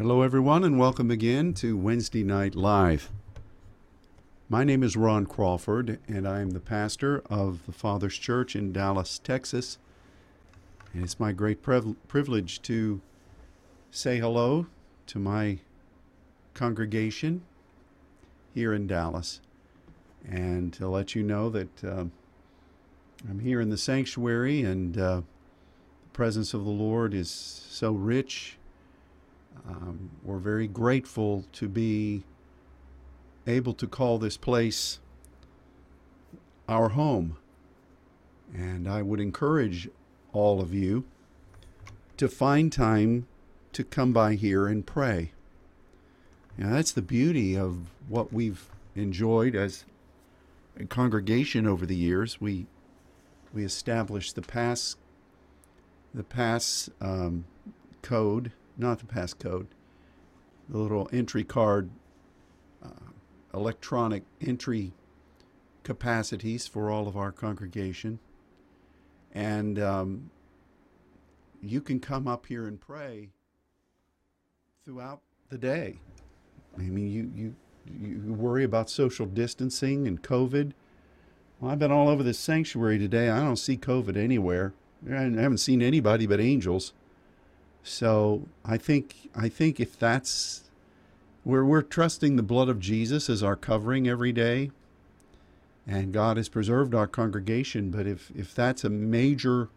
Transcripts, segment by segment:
Hello, everyone, and welcome again to Wednesday Night Live. My name is Ron Crawford, and I am the pastor of the Father's Church in Dallas, Texas. And it's my great priv- privilege to say hello to my congregation here in Dallas and to let you know that uh, I'm here in the sanctuary and uh, the presence of the Lord is so rich. Um, we're very grateful to be able to call this place our home. And I would encourage all of you to find time to come by here and pray. Now, that's the beauty of what we've enjoyed as a congregation over the years. We we established the pass the pass um, code, not the passcode, the little entry card, uh, electronic entry capacities for all of our congregation, and um, you can come up here and pray throughout the day. I mean, you you you worry about social distancing and COVID. Well, I've been all over this sanctuary today. I don't see COVID anywhere. I haven't seen anybody but angels. So I think I think if that's where we're trusting the blood of Jesus as our covering every day, and God has preserved our congregation. But if if that's a major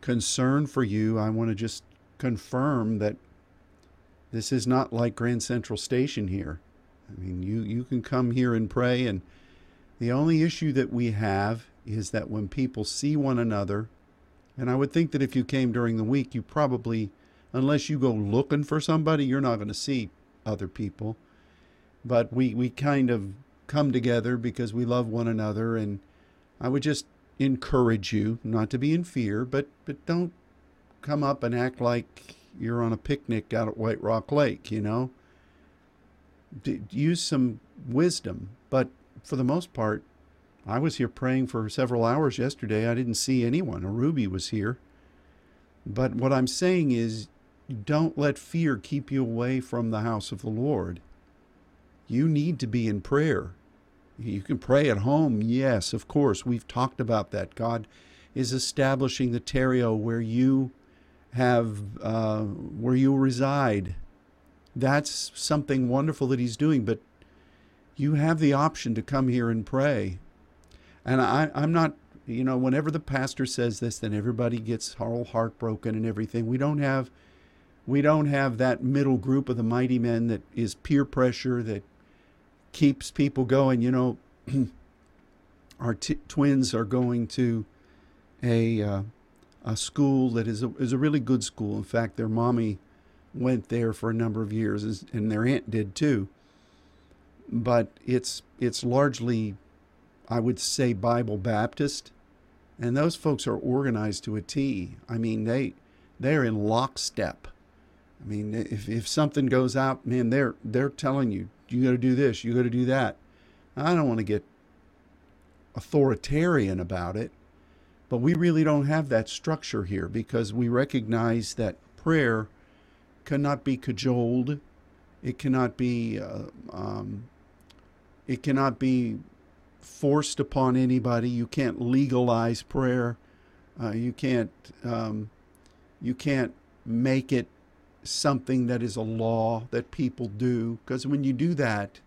concern for you, I want to just confirm that this is not like Grand Central Station here. I mean, you, you can come here and pray, and the only issue that we have is that when people see one another, and I would think that if you came during the week, you probably, unless you go looking for somebody, you're not going to see other people. But we, we kind of come together because we love one another, and I would just encourage you not to be in fear, but, but don't come up and act like you're on a picnic out at White Rock Lake, you know use some wisdom. But for the most part, I was here praying for several hours yesterday. I didn't see anyone. Ruby was here. But what I'm saying is, don't let fear keep you away from the house of the Lord. You need to be in prayer. You can pray at home, yes, of course. We've talked about that. God is establishing the terrio where you have uh, where you reside that's something wonderful that he's doing. But you have the option to come here and pray. And I, I'm not, you know, whenever the pastor says this, then everybody gets all heartbroken and everything. We don't have, we don't have that middle group of the mighty men that is peer pressure that keeps people going. You know, our t- twins are going to a uh, a school that is a, is a really good school. In fact, their mommy went there for a number of years, and their aunt did too. But it's it's largely, I would say, Bible Baptist, and those folks are organized to a T. I mean, they they're in lockstep. I mean, if if something goes out, man, they're they're telling you you got to do this, you got to do that. I don't want to get authoritarian about it, but we really don't have that structure here because we recognize that prayer cannot be cajoled. It cannot be. Uh, um, it cannot be forced upon anybody. You can't legalize prayer. Uh, you can't. Um, you can't make it something that is a law that people do. Because when you do that,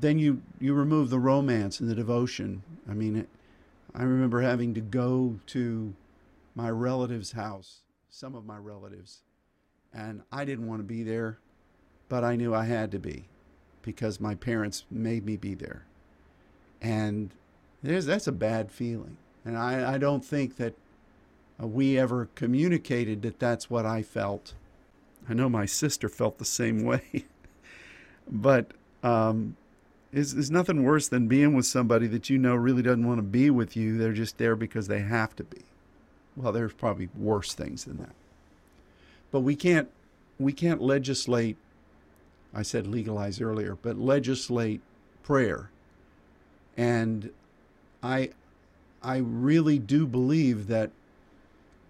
then you you remove the romance and the devotion. I mean, it, I remember having to go to my relative's house, some of my relatives, and I didn't want to be there, but I knew I had to be because my parents made me be there. And that's a bad feeling. And I, I don't think that we ever communicated that that's what I felt. I know my sister felt the same way. but um, there's, there's nothing worse than being with somebody that you know really doesn't want to be with you. They're just there because they have to be. Well, there's probably worse things than that. But we can't we can't legislate I said legalize earlier, but legislate prayer. And I I really do believe that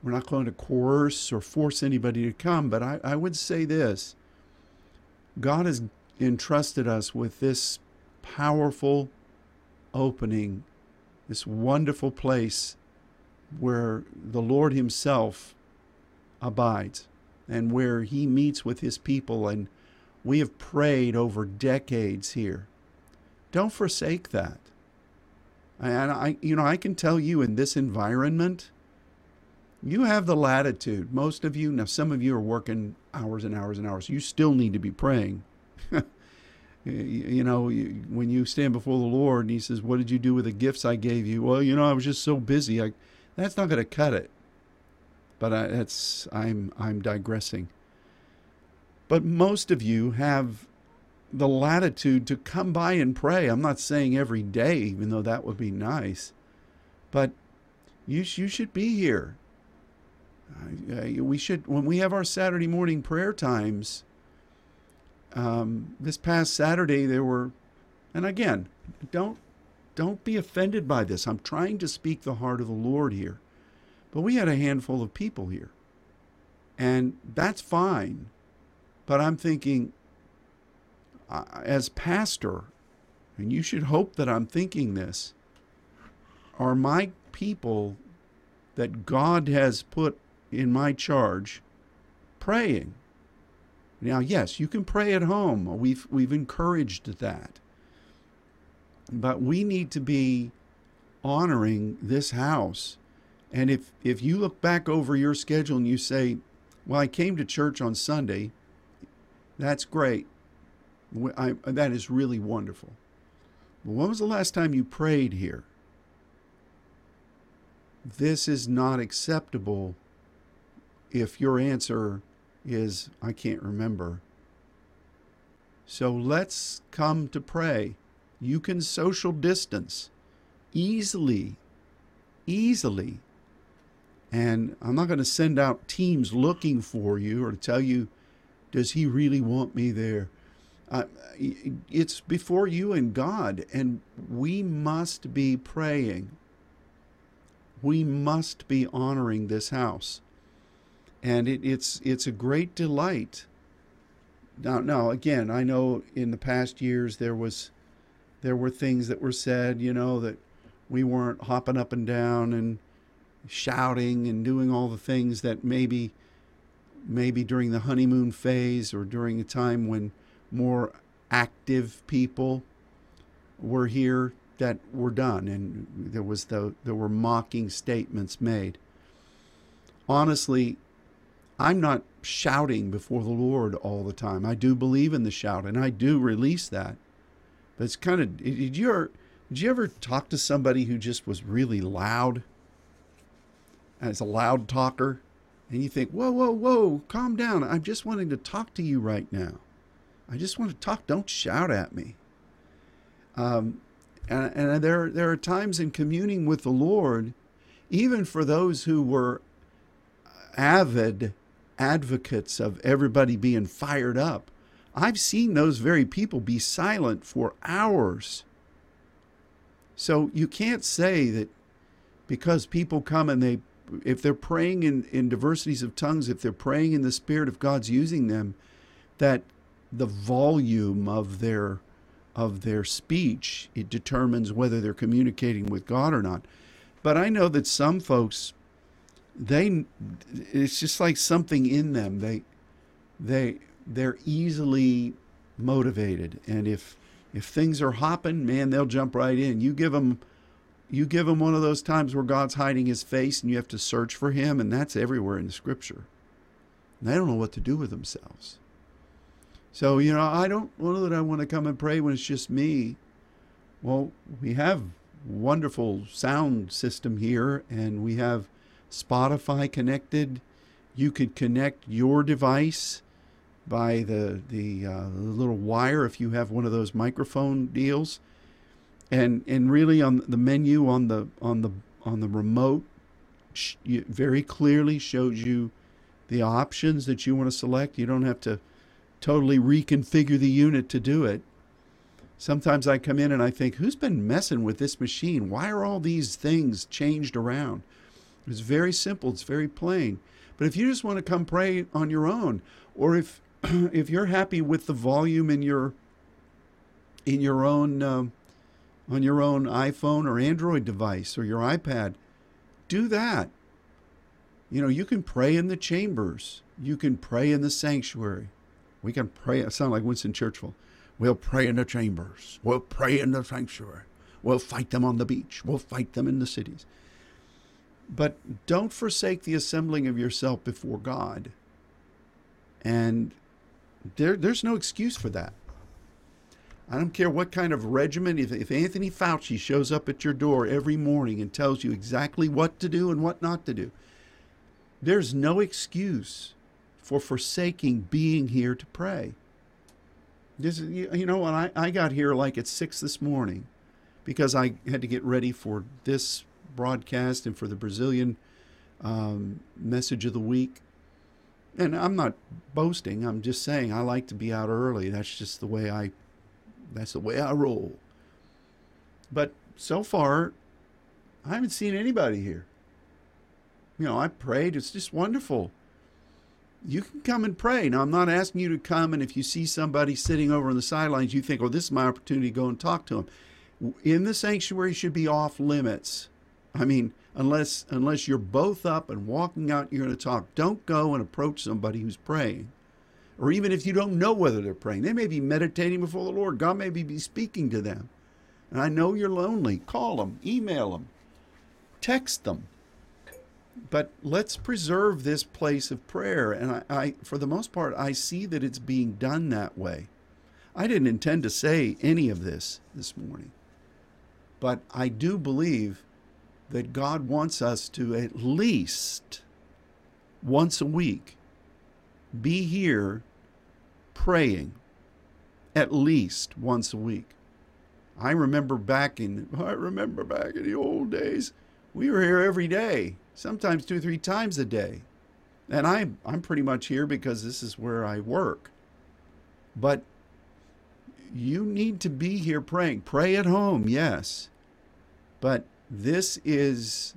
we're not going to coerce or force anybody to come, but I, I would say this God has entrusted us with this powerful opening, this wonderful place where the Lord Himself abides and where He meets with His people. And we have prayed over decades here. Don't forsake that. And I, you know, I can tell you in this environment, you have the latitude. Most of you, now some of you are working hours and hours and hours. You still need to be praying. you know, when you stand before the Lord and He says, What did you do with the gifts I gave you? Well, you know, I was just so busy. I, that's not going to cut it. But I, that's, I'm, I'm digressing. But most of you have the latitude to come by and pray. I'm not saying every day, even though that would be nice, but you, you should be here. Uh, we should, when we have our Saturday morning prayer times, um, this past Saturday there were, and again, don't don't be offended by this. I'm trying to speak the heart of the Lord here, but we had a handful of people here, and that's fine. But I'm thinking, uh, as pastor, and you should hope that I'm thinking this, are my people that God has put in my charge praying. Now, yes, you can pray at home. We've we've encouraged that. But we need to be honoring this house. And if if you look back over your schedule and you say, "Well, I came to church on Sunday," that's great. I, that is really wonderful. But when was the last time you prayed here? This is not acceptable if your answer is, I can't remember. So let's come to pray. You can social distance easily, easily. And I'm not going to send out teams looking for you or tell you, does he really want me there? Uh, it's before you and God, and we must be praying. We must be honoring this house and it, it's it's a great delight. Now, now again, I know in the past years there was there were things that were said, you know, that we weren't hopping up and down and shouting and doing all the things that maybe maybe during the honeymoon phase or during a time when more active people were here that were done and there was the there were mocking statements made honestly I'm not shouting before the Lord all the time. I do believe in the shout and I do release that. But it's kind of did you ever did you ever talk to somebody who just was really loud? As a loud talker, and you think, whoa, whoa, whoa, calm down. I'm just wanting to talk to you right now. I just want to talk. Don't shout at me. Um, and, and there, there are times in communing with the Lord, even for those who were avid advocates of everybody being fired up. I've seen those very people be silent for hours. So you can't say that because people come and they, if they're praying in, in diversities of tongues, if they're praying in the Spirit of God's using them, that the volume of their of their speech. It determines whether they're communicating with God or not. But I know that some folks they it's just like something in them. They they they're easily motivated. And if if things are hopping man they'll jump right in. You give them you give them one of those times where god's hiding his face and you have to search for him and that's everywhere in the scripture. And they don't know what to do with themselves so you know i don't know that i want to come and pray when it's just me well we have wonderful sound system here and we have Spotify connected. You could connect your device by the the, uh, little wire if you have one of those microphone deals, and and really on the menu on the on the on the remote very clearly shows you the options that you want to select. You don't have to totally reconfigure the unit to do it. Sometimes I come in and I think, who's been messing with this machine? Why are all these things changed around? It's very simple, it's very plain. But if you just want to come pray on your own, or if if you're happy with the volume in your in your own um, on your own iPhone or Android device or your iPad, do that. You know, you can pray in the chambers. You can pray in the sanctuary. We can pray. I sound like Winston Churchill. We'll pray in the chambers. We'll pray in the sanctuary. We'll fight them on the beach. We'll fight them in the cities. But don't forsake the assembling of yourself before God. And there, there's no excuse for that. I don't care what kind of regimen, if, if Anthony Fauci shows up at your door every morning and tells you exactly what to do and what not to do, there's no excuse for forsaking being here to pray. This, you know, what? I, I got here like at six this morning because I had to get ready for this broadcast and for the Brazilian um, message of the week. And I'm not boasting. I'm just saying I like to be out early. That's just the way I that's the way I roll. But so far, I haven't seen anybody here. You know, I prayed. It's just wonderful. You can come and pray. Now, I'm not asking you to come, and if you see somebody sitting over on the sidelines, you think, oh, this is my opportunity to go and talk to them. In the sanctuary should be off limits. I mean, unless unless you're both up and walking out, you're going to talk. Don't go and approach somebody who's praying or even if you don't know whether they're praying, they may be meditating before the Lord. God may be speaking to them. And I know you're lonely. Call them, email them, text them. But let's preserve this place of prayer. And I, I, for the most part, I see that it's being done that way. I didn't intend to say any of this this morning, but I do believe that God wants us to at least once a week be here praying at least once a week. I remember back in I remember back in the old days, we were here every day, sometimes two or three times a day. And I I'm pretty much here because this is where I work. But you need to be here praying. Pray at home, yes. But this is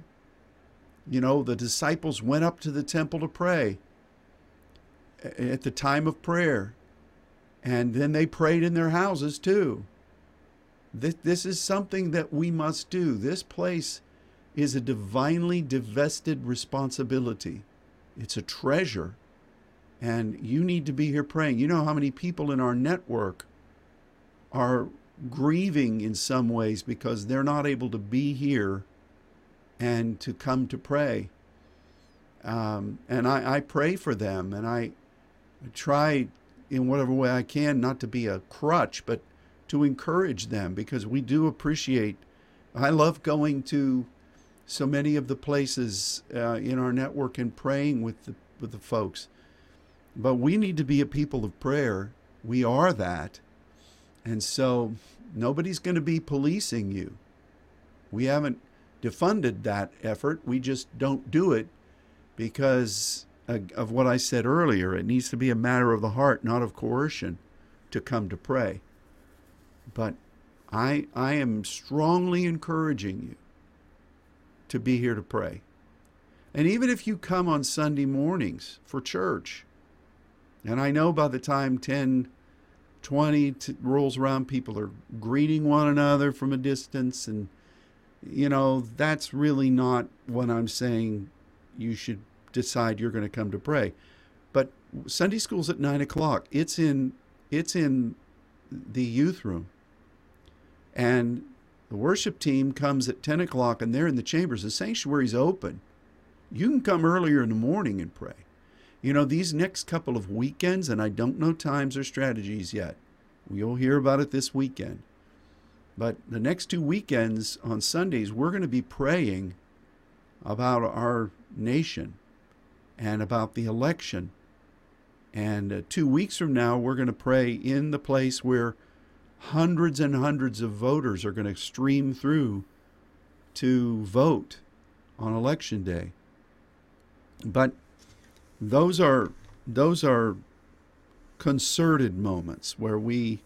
you know, the disciples went up to the temple to pray at the time of prayer. And then they prayed in their houses too. This, this is something that we must do. This place is a divinely divested responsibility, it's a treasure. And you need to be here praying. You know how many people in our network are grieving in some ways because they're not able to be here and to come to pray. Um, and I, I pray for them and I try in whatever way I can, not to be a crutch, but to encourage them because we do appreciate. I love going to so many of the places uh, in our network and praying with the with the folks. But we need to be a people of prayer. We are that. And so nobody's going to be policing you. We haven't defunded that effort. We just don't do it because of what I said earlier. It needs to be a matter of the heart, not of coercion, to come to pray. But I, I am strongly encouraging you to be here to pray. And even if you come on Sunday mornings for church, and I know by the time 10, 20 t- rolls around, people are greeting one another from a distance. And, you know, that's really not what I'm saying you should decide you're going to come to pray. But Sunday school's at nine o'clock. It's in it's in the youth room, and the worship team comes at ten o'clock, and they're in the chambers. The sanctuary's open. You can come earlier in the morning and pray. You know, these next couple of weekends, and I don't know times or strategies yet. We'll hear about it this weekend. But the next two weekends on Sundays, we're going to be praying about our nation and about the election. And uh, two weeks from now, we're going to pray in the place where hundreds and hundreds of voters are going to stream through to vote on election day. But those are those are concerted moments where we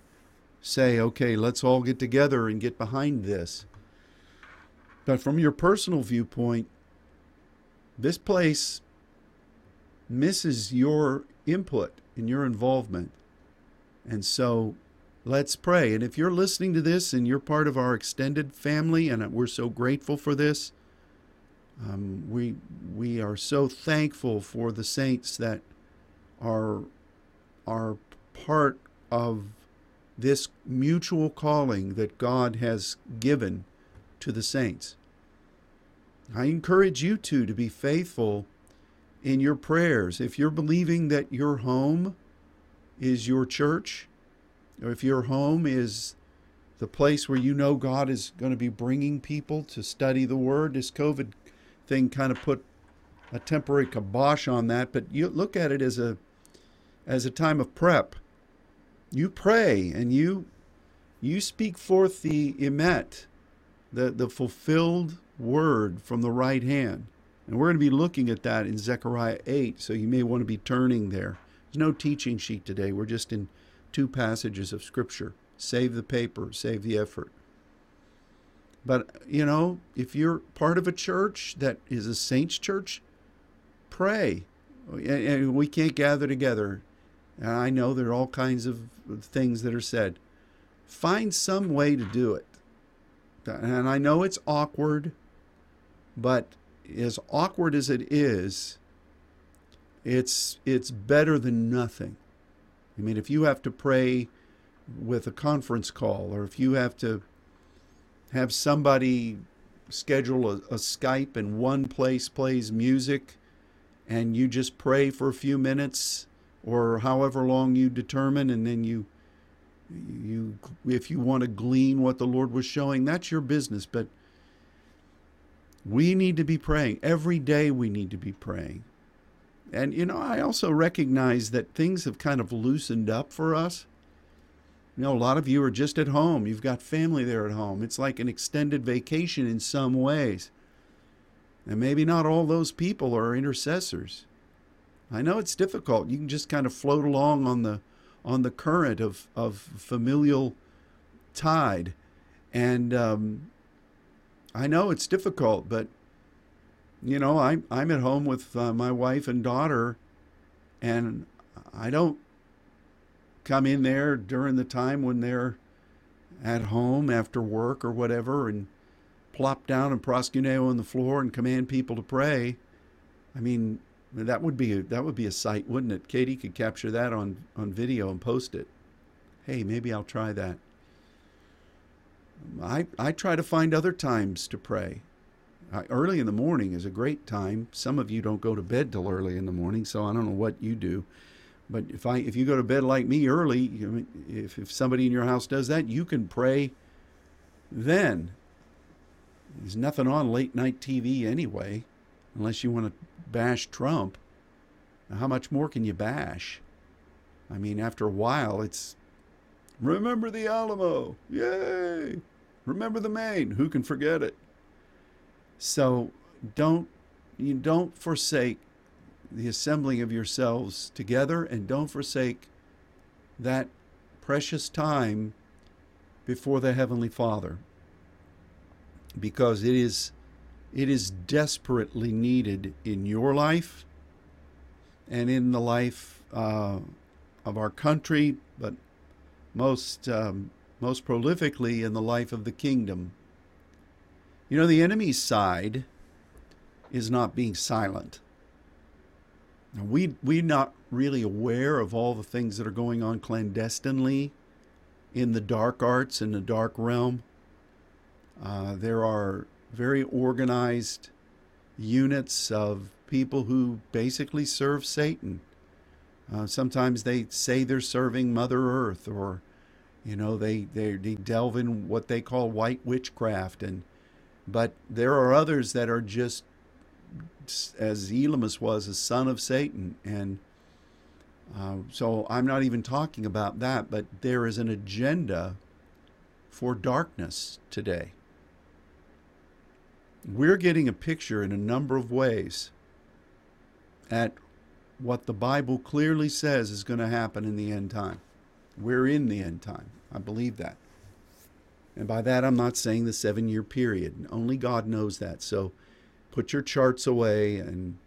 say, okay, let's all get together and get behind this. But from your personal viewpoint, this place misses your input and your involvement. And so let's pray. And if you're listening to this and you're part of our extended family, and we're so grateful for this, um, we we are so thankful for the saints that are are part of this mutual calling that God has given to the saints. I encourage you too to be faithful in your prayers. If you're believing that your home is your church, or if your home is the place where you know God is going to be bringing people to study the Word, this COVID thing kind of put a temporary kibosh on that, but you look at it as a as a time of prep. You pray and you you speak forth the emet, the, the fulfilled word from the right hand. And we're going to be looking at that in Zechariah 8, so you may want to be turning there. There's no teaching sheet today. We're just in two passages of Scripture. Save the paper, save the effort. But, you know, if you're part of a church that is a saints' church, pray. And we can't gather together. And I know there are all kinds of things that are said. Find some way to do it. And I know it's awkward, but as awkward as it is, it's it's better than nothing. I mean, if you have to pray with a conference call, or if you have to have somebody schedule a, a Skype and one place plays music, and you just pray for a few minutes or however long you determine, and then you you if you want to glean what the Lord was showing, that's your business. But we need to be praying. Every day we need to be praying. And, you know, I also recognize that things have kind of loosened up for us. You know, a lot of you are just at home. You've got family there at home. It's like an extended vacation in some ways. And maybe not all those people are intercessors. I know it's difficult. You can just kind of float along on the on the current of, of familial tide. And um, I know it's difficult, but you know, I'm I'm at home with uh, my wife and daughter, and I don't come in there during the time when they're at home after work or whatever, and plop down and proskuneo on the floor and command people to pray. I mean, that would be a, that would be a sight, wouldn't it? Katie could capture that on on video and post it. Hey, maybe I'll try that. I, I try to find other times to pray. Uh, early in the morning is a great time. Some of you don't go to bed till early in the morning, so I don't know what you do. But if I if you go to bed like me early, if if somebody in your house does that, you can pray. Then there's nothing on late night TV anyway, unless you want to bash Trump. Now, how much more can you bash? I mean, after a while, it's Remember the Alamo. Yay. Remember the Maine. Who can forget it? So don't you don't forsake the assembling of yourselves together and don't forsake that precious time before the heavenly Father because it is it is desperately needed in your life and in the life uh, of our country, but most, um, most prolifically in the life of the kingdom. You know, the enemy's side is not being silent. We, we're not really aware of all the things that are going on clandestinely in the dark arts, in the dark realm. Uh, there are very organized units of people who basically serve Satan. Uh, sometimes they say they're serving Mother Earth or you know, they, they, they delve in what they call white witchcraft. and But there are others that are just, as Elymas was, a son of Satan. And uh, so I'm not even talking about that, but there is an agenda for darkness today. We're getting a picture in a number of ways at what the Bible clearly says is going to happen in the end time. We're in the end time. I believe that. And by that, I'm not saying the seven year period. Only God knows that. So put your charts away and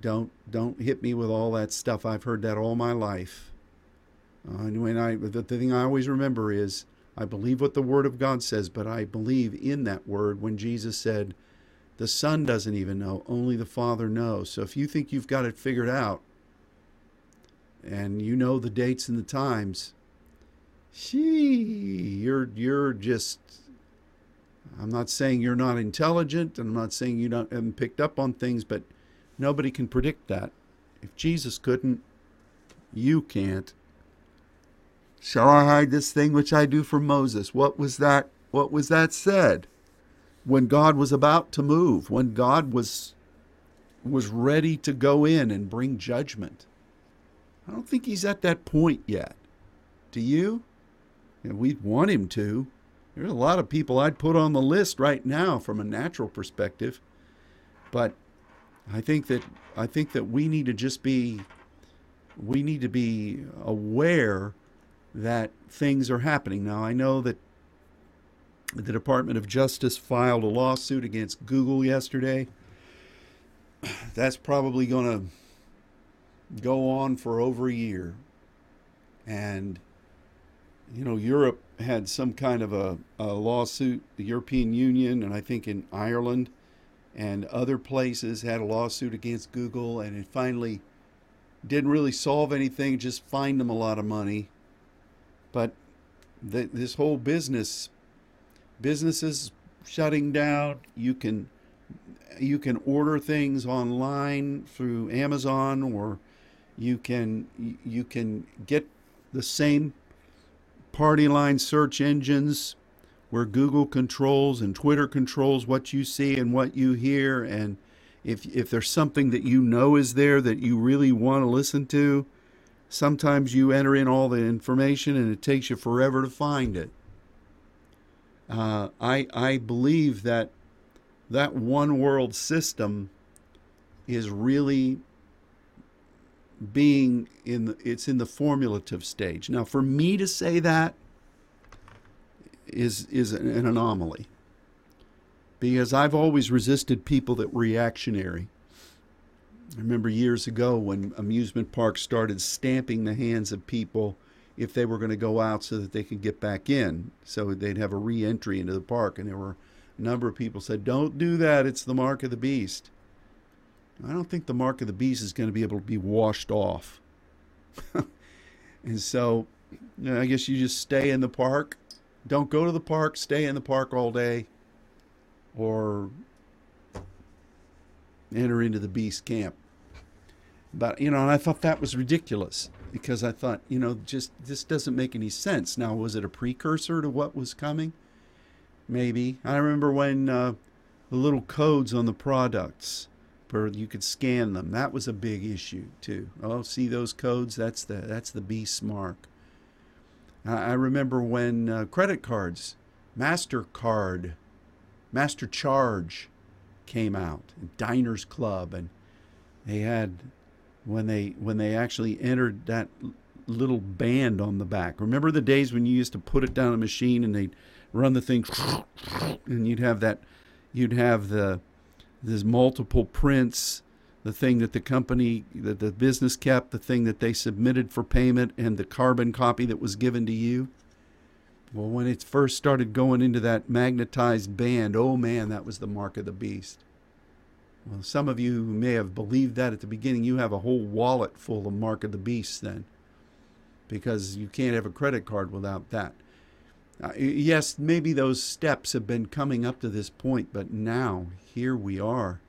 don't don't hit me with all that stuff. I've heard that all my life. Uh, and when I the, the thing I always remember is I believe what the Word of God says, but I believe in that Word when Jesus said, "The Son doesn't even know; only the Father knows." So if you think you've got it figured out, and you know the dates and the times, she, you're you're just. I'm not saying you're not intelligent, and I'm not saying you don't haven't picked up on things, but nobody can predict that. If Jesus couldn't, you can't. Shall I hide this thing which I do for Moses? What was that? What was that said? When God was about to move, when God was was ready to go in and bring judgment. I don't think he's at that point yet. Do you? Know, we'd want him to. There's a lot of people I'd put on the list right now from a natural perspective. But I think that I think that we need to just be we need to be aware that things are happening. Now I know that the Department of Justice filed a lawsuit against Google yesterday. That's probably going to go on for over a year. And you know, Europe had some kind of a, a lawsuit, the European Union, and I think in Ireland and other places had a lawsuit against Google, and it finally didn't really solve anything, just fined them a lot of money. But this whole business, businesses shutting down, you can you can order things online through Amazon, or you can you can get the same party line search engines where Google controls and Twitter controls what you see and what you hear. And if, if there's something that you know is there that you really want to listen to, sometimes you enter in all the information and it takes you forever to find it. Uh, I, I believe that that one world system is really being in the, it's in the formulative stage. Now, for me to say that, is is an anomaly because I've always resisted people that reactionary. I remember years ago when amusement parks started stamping the hands of people if they were going to go out so that they could get back in, so they'd have a re-entry into the park. And there were a number of people said, "Don't do that; it's the mark of the beast." I don't think the mark of the beast is going to be able to be washed off. and so, you know, I guess you just stay in the park don't go to the park, stay in the park all day, or enter into the beast camp. But, you know, and I thought that was ridiculous because I thought, you know, just this doesn't make any sense. Now, was it a precursor to what was coming? Maybe. I remember when uh, the little codes on the products you could scan them. That was a big issue too. Oh, see those codes? That's the that's the beast mark. I remember when uh, credit cards, MasterCard, Master Charge came out, and Diners Club, and they had when they when they actually entered that little band on the back. Remember the days when you used to put it down a machine and they'd run the thing and you'd have that you'd have the there's multiple prints the thing that the company, that the business kept, the thing that they submitted for payment, and the carbon copy that was given to you. Well, when it first started going into that magnetized band, oh man, that was the mark of the beast. Well, some of you may have believed that at the beginning. You have a whole wallet full of mark of the beast then, because you can't have a credit card without that. Uh, yes, maybe those steps have been coming up to this point, but now here we are.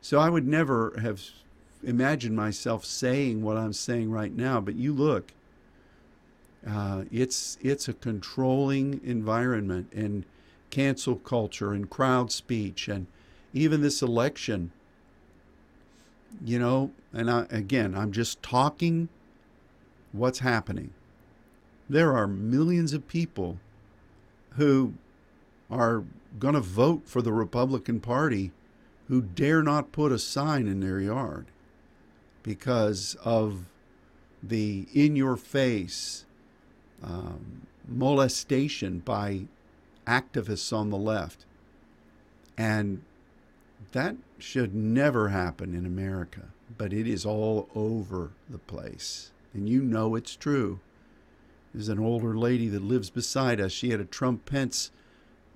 So I would never have imagined myself saying what I'm saying right now. But you look, uh, it's it's a controlling environment and cancel culture and crowd speech and even this election. You know, and I, again, I'm just talking what's happening. There are millions of people who are going to vote for the Republican Party who dare not put a sign in their yard because of the in your face um, molestation by activists on the left. And That should never happen in America, but it is all over the place. And you know it's true. There's an older lady that lives beside us. She had a Trump Pence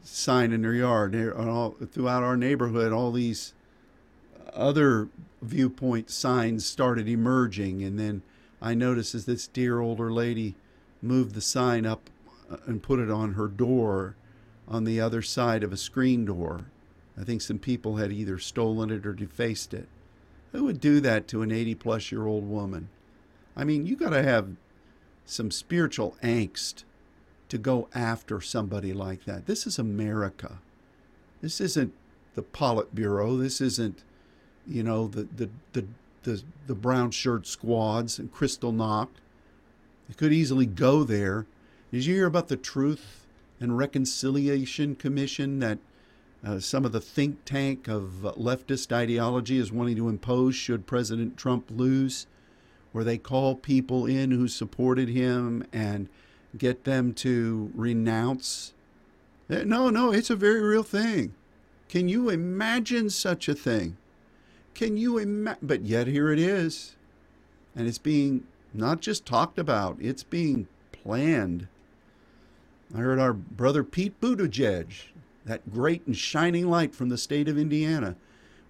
sign in her yard. All, throughout our neighborhood, all these other viewpoint signs started emerging. And then I noticed as this dear older lady moved the sign up and put it on her door on the other side of a screen door. I think some people had either stolen it or defaced it. Who would do that to an 80 plus year old woman? I mean, you got to have some spiritual angst to go after somebody like that. This is America. This isn't the Politburo. This isn't, you know, the the the the, the brown shirt squads and Kristallnacht. You could easily go there. Did you hear about the Truth and Reconciliation Commission that uh, some of the think tank of leftist ideology is wanting to impose should President Trump lose, where they call people in who supported him and get them to renounce. Uh, no, no, it's a very real thing. Can you imagine such a thing? Can you imagine? But yet here it is. And it's being not just talked about, it's being planned. I heard our brother Pete Buttigieg, that great and shining light from the state of Indiana,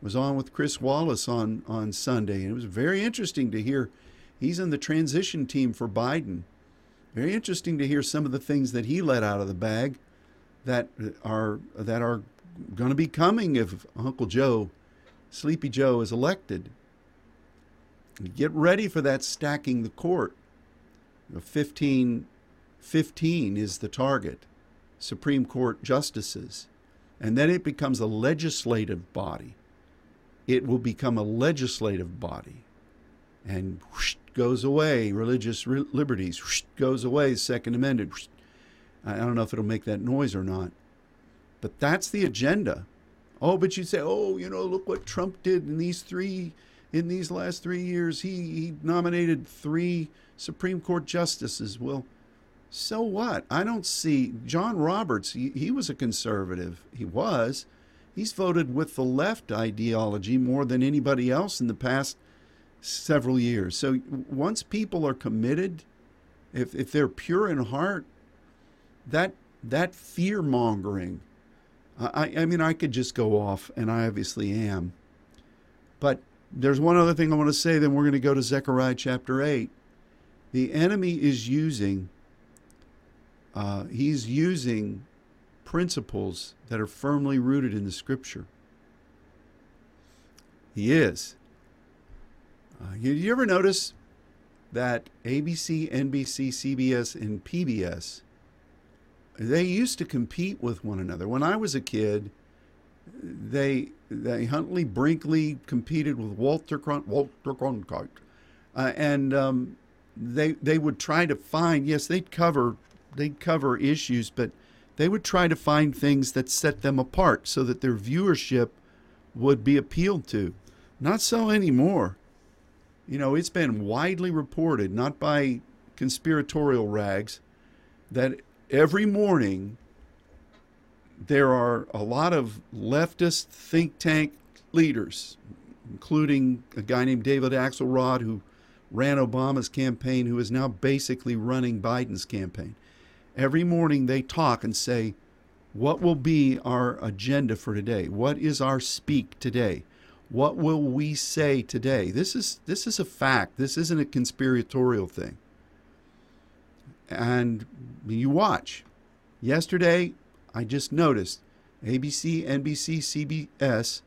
was on with Chris Wallace on, on Sunday. And it was very interesting to hear he's in the transition team for Biden. Very interesting to hear some of the things that he let out of the bag that are that are going to be coming if Uncle Joe, Sleepy Joe, is elected. Get ready for that stacking the court. 15, 15 is the target. Supreme Court justices. And then it becomes a legislative body. It will become a legislative body. And whoosh, goes away, religious re- liberties whoosh, goes away, Second Amendment. Whoosh. I don't know if it'll make that noise or not. But that's the agenda. Oh, but you say, oh, you know, look what Trump did in these three, in these last three years. He, he nominated three Supreme Court justices. Well, so what? I don't see John Roberts. He, he was a conservative. He was. He's voted with the left ideology more than anybody else in the past several years. So once people are committed, if if they're pure in heart, that that fear mongering. I, I mean, I could just go off, and I obviously am. But there's one other thing I want to say, then we're going to go to Zechariah chapter 8. The enemy is using uh, he's using principles that are firmly rooted in the scripture. He is. You, you ever notice that ABC, NBC, CBS, and PBS they used to compete with one another. When I was a kid, they they Huntley Brinkley competed with Walter Cron, Walter Cronkite, uh, and um, they they would try to find yes they'd cover they'd cover issues, but they would try to find things that set them apart so that their viewership would be appealed to. Not so anymore. You know, it's been widely reported, not by conspiratorial rags, that every morning there are a lot of leftist think tank leaders, including a guy named David Axelrod, who ran Obama's campaign, who is now basically running Biden's campaign. Every morning they talk and say, What will be our agenda for today? What is our speak today? What will we say today? This is this is a fact. This isn't a conspiratorial thing. And you watch. Yesterday, I just noticed ABC, NBC, CBS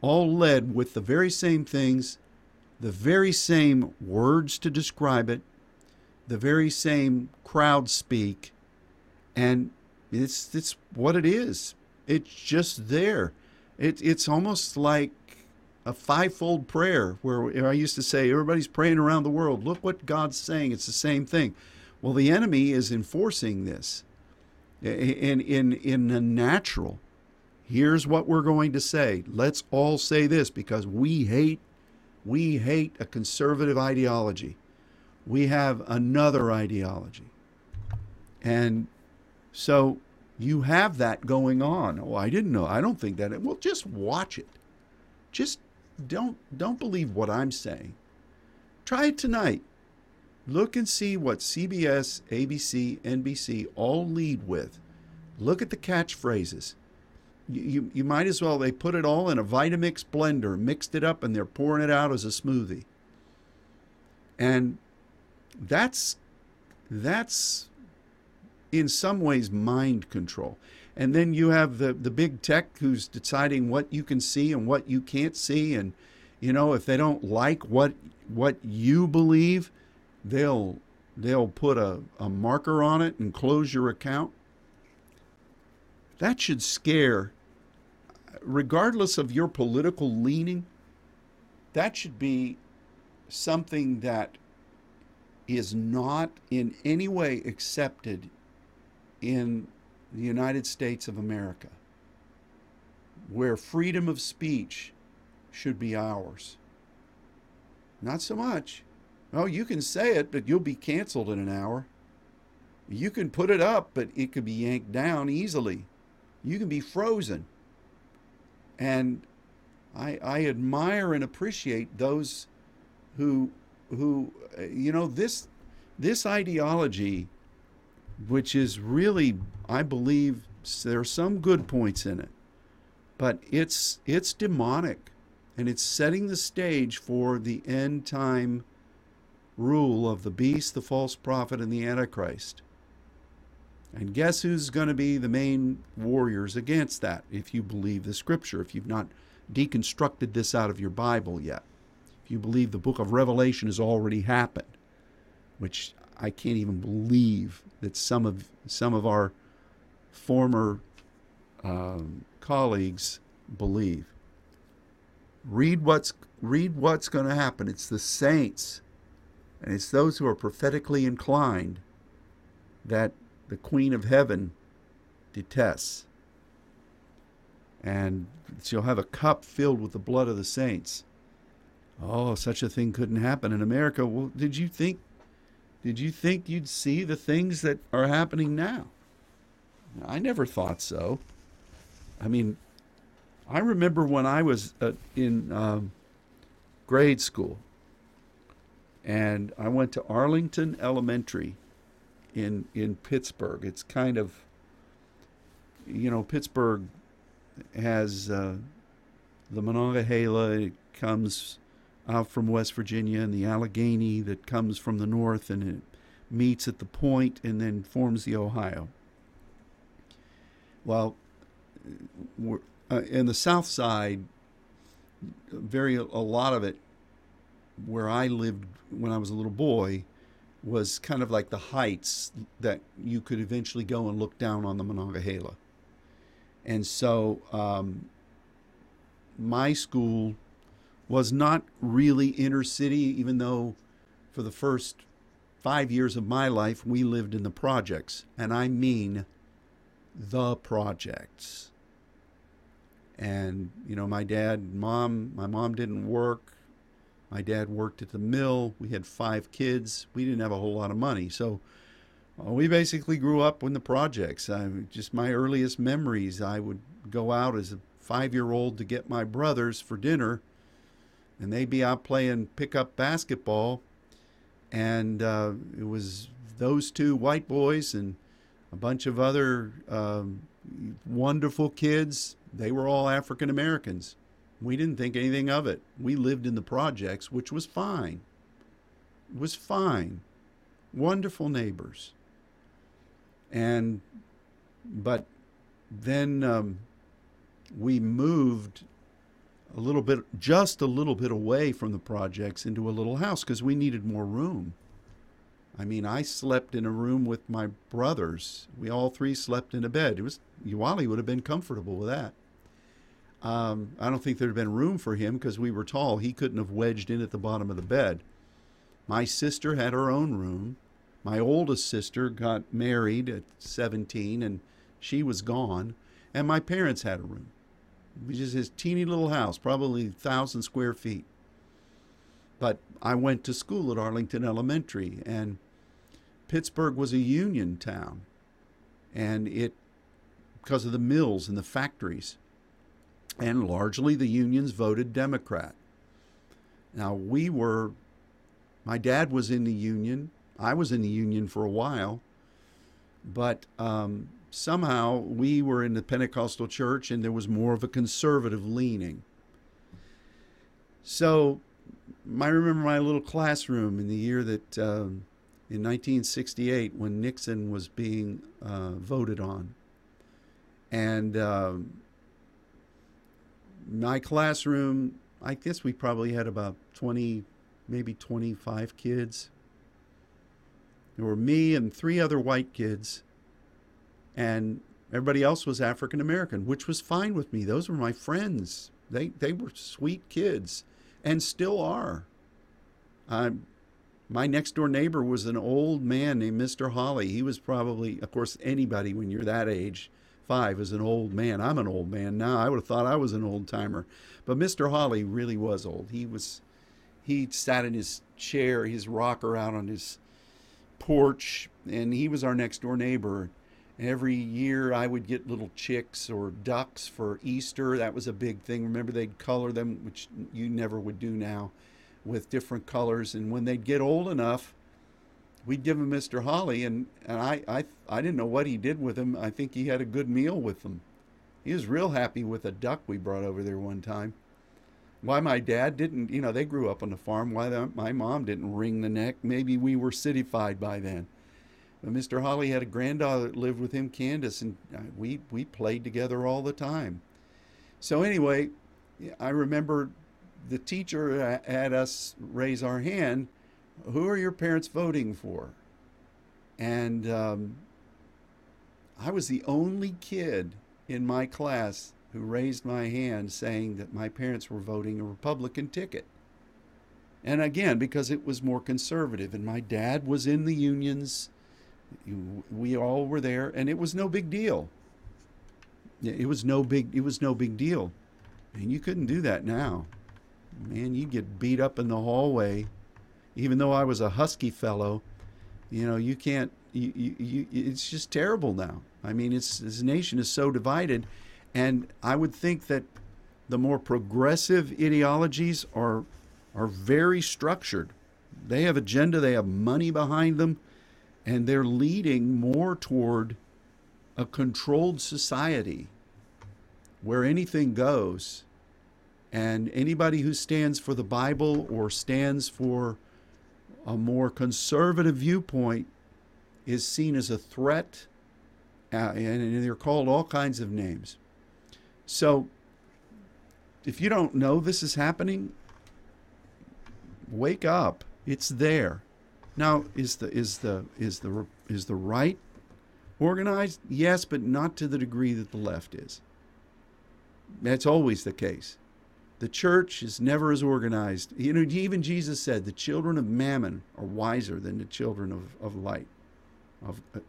all led with the very same things, the very same words to describe it, the very same crowd speak, and it's it's what it is. It's just there. It, it's almost like a fivefold prayer where I used to say everybody's praying around the world. Look what God's saying. It's the same thing. Well, the enemy is enforcing this. In in in the natural, here's what we're going to say. Let's all say this because we hate we hate a conservative ideology we have another ideology. And so you have that going on. Oh, I didn't know. I don't think that. Well, just watch it. just don't don't believe what I'm saying. Try it tonight. Look and see what CBS, ABC, NBC all lead with. Look at the catchphrases. You, you, you might as well, they put it all in a Vitamix blender, mixed it up, and they're pouring it out as a smoothie. And that's, that's in some ways mind control. And then you have the, the big tech who's deciding what you can see and what you can't see. And, you know, if they don't like what, what you believe, they'll they'll put a, a marker on it and close your account. That should scare, regardless of your political leaning, that should be something that is not in any way accepted in the United States of America, where freedom of speech should be ours. Not so much. Oh, you can say it, but you'll be canceled in an hour. You can put it up, but it could be yanked down easily. You can be frozen. And I, I admire and appreciate those who who uh, you know this this ideology which is really I believe there are some good points in it but it's it's demonic and it's setting the stage for the end time rule of the beast, the false prophet, and the Antichrist. And guess who's going to be the main warriors against that if you believe the scripture, if you've not deconstructed this out of your Bible yet? If you believe the book of Revelation has already happened, which I can't even believe that some of some of our former um, colleagues believe. Read what's read what's going to happen. It's the saints and it's those who are prophetically inclined that the Queen of Heaven detests. And she'll have a cup filled with the blood of the saints. Oh, such a thing couldn't happen in America. Well, did you think did you think you'd see the things that are happening now? I never thought so. I mean, I remember when I was uh, in um, grade school, and I went to Arlington Elementary in in Pittsburgh. It's kind of you know Pittsburgh has uh, the Monongahela. It comes out from West Virginia, and the Allegheny that comes from the north, and it meets at the point, and then forms the Ohio. Well, uh, in the south side, very a lot of it where I lived when I was a little boy was kind of like the heights that you could eventually go and look down on the Monongahela. And so um, my school was not really inner city, even though for the first five years of my life we lived in the projects. And I mean the projects. And, you know, my dad and mom, my mom didn't work my dad worked at the mill. We had five kids. We didn't have a whole lot of money. So uh, we basically grew up in the projects. I, just my earliest memories, I would go out as a five year old to get my brothers for dinner, and they'd be out playing pickup basketball. And uh, it was those two white boys and a bunch of other um, wonderful kids. They were all African Americans. We didn't think anything of it. We lived in the projects, which was fine. It was fine. Wonderful neighbors. And, but then um, we moved a little bit, just a little bit away from the projects into a little house because we needed more room. I mean, I slept in a room with my brothers. We all three slept in a bed. It was Wally would have been comfortable with that. Um, I don't think there'd been room for him because we were tall. He couldn't have wedged in at the bottom of the bed. My sister had her own room. My oldest sister got married at 17 and she was gone. And my parents had a room. Was just his teeny little house, probably 1,000 square feet. But I went to school at Arlington Elementary, and Pittsburgh was a union town. And it, because of the mills and the factories, and largely the unions voted Democrat. Now, we were, my dad was in the union. I was in the union for a while, but um, somehow we were in the Pentecostal church and there was more of a conservative leaning. So I remember my little classroom in the year that, um, in 1968, when Nixon was being uh, voted on. And um, my classroom, I guess we probably had about 20, maybe 25 kids. There were me and three other white kids, and everybody else was African American, which was fine with me. Those were my friends. They they were sweet kids, and still are. Um, my next door neighbor was an old man named Mr. Holly. He was probably, of course, anybody when you're that age, five is an old man. I'm an old man now. I would have thought I was an old timer, but Mr. Holly really was old. He was, he sat in his chair, his rocker out on his porch, and he was our next door neighbor. Every year I would get little chicks or ducks for Easter. That was a big thing. Remember, they'd color them, which you never would do now, with different colors. And when they'd get old enough, we'd give them Mr. Holly, and, and I, I, I didn't know what he did with them. I think he had a good meal with them. He was real happy with a duck we brought over there one time. Why my dad didn't, you know, they grew up on the farm. Why the, my mom didn't wring the neck. Maybe we were cityfied by then. Mr. Holly had a granddaughter that lived with him, Candace, and uh, we, we played together all the time. So, anyway, I remember the teacher had us raise our hand. Who are your parents voting for? And um, I was the only kid in my class who raised my hand saying that my parents were voting a Republican ticket. And again, because it was more conservative, and my dad was in the unions we all were there, and it was no big deal. It was no big. It was no big deal, and you couldn't do that now. Man, you get beat up in the hallway, even though I was a husky fellow. You know, you can't. You, you, you, it's just terrible now. I mean, it's this nation is so divided, and I would think that the more progressive ideologies are are very structured. They have agenda. They have money behind them and they're leading more toward a controlled society where anything goes. And anybody who stands for the bible or stands for a more conservative viewpoint is seen as a threat uh, and they're called all kinds of names. So if you don't know this is happening wake up. It's there now, is the is the is the is the right organized? Yes, but not to the degree that the left is. That's always the case. The church is never as organized. You know, even Jesus said the children of mammon are wiser than the children of, of light. Of, uh,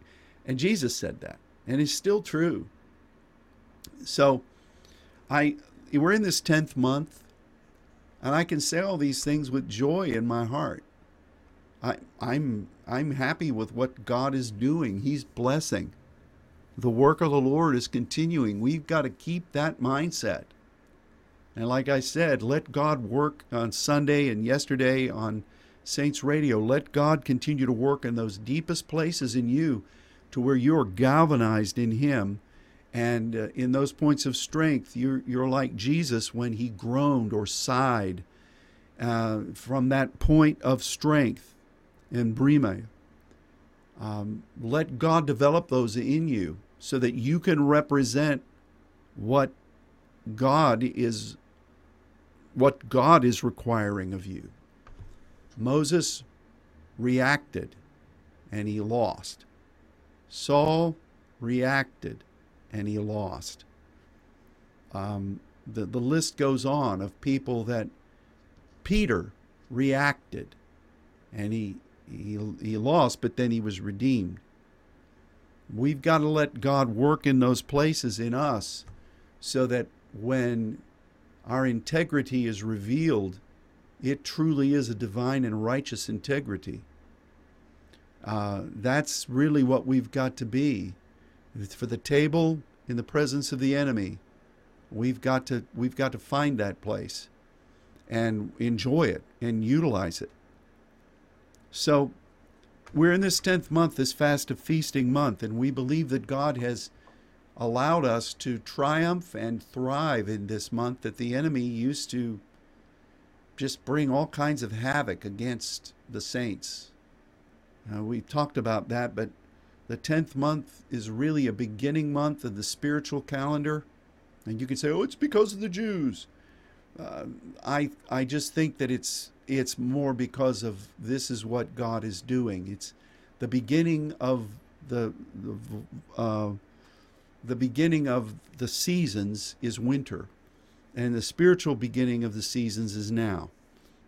and Jesus said that, and it's still true. So, I we're in this tenth month, and I can say all these things with joy in my heart I, I'm I'm happy with what God is doing. He's blessing. The work of the Lord is continuing. We've got to keep that mindset. And like I said, let God work on Sunday and yesterday on Saints Radio. Let God continue to work in those deepest places in you to where you're galvanized in Him. And uh, in those points of strength, you're, you're like Jesus when He groaned or sighed uh, from that point of strength and Brime. Um, let God develop those in you so that you can represent what God is what God is requiring of you. Moses reacted and he lost. Saul reacted and he lost. Um, the, the list goes on of people that Peter reacted and he he, he lost, but then he was redeemed. We've got to let God work in those places in us so that when our integrity is revealed, it truly is a divine and righteous integrity. Uh, that's really what we've got to be. For the table in the presence of the enemy, We've got to we've got to find that place and enjoy it and utilize it. So we're in this 10th month, this fast of feasting month, and we believe that God has allowed us to triumph and thrive in this month that the enemy used to just bring all kinds of havoc against the saints. Uh, we talked about that, but the 10th month is really a beginning month of the spiritual calendar. And you can say, oh, it's because of the Jews. Uh, I, I just think that it's, it's more because of this is what God is doing. It's the beginning of the, the, uh, the beginning of the seasons is winter, and the spiritual beginning of the seasons is now.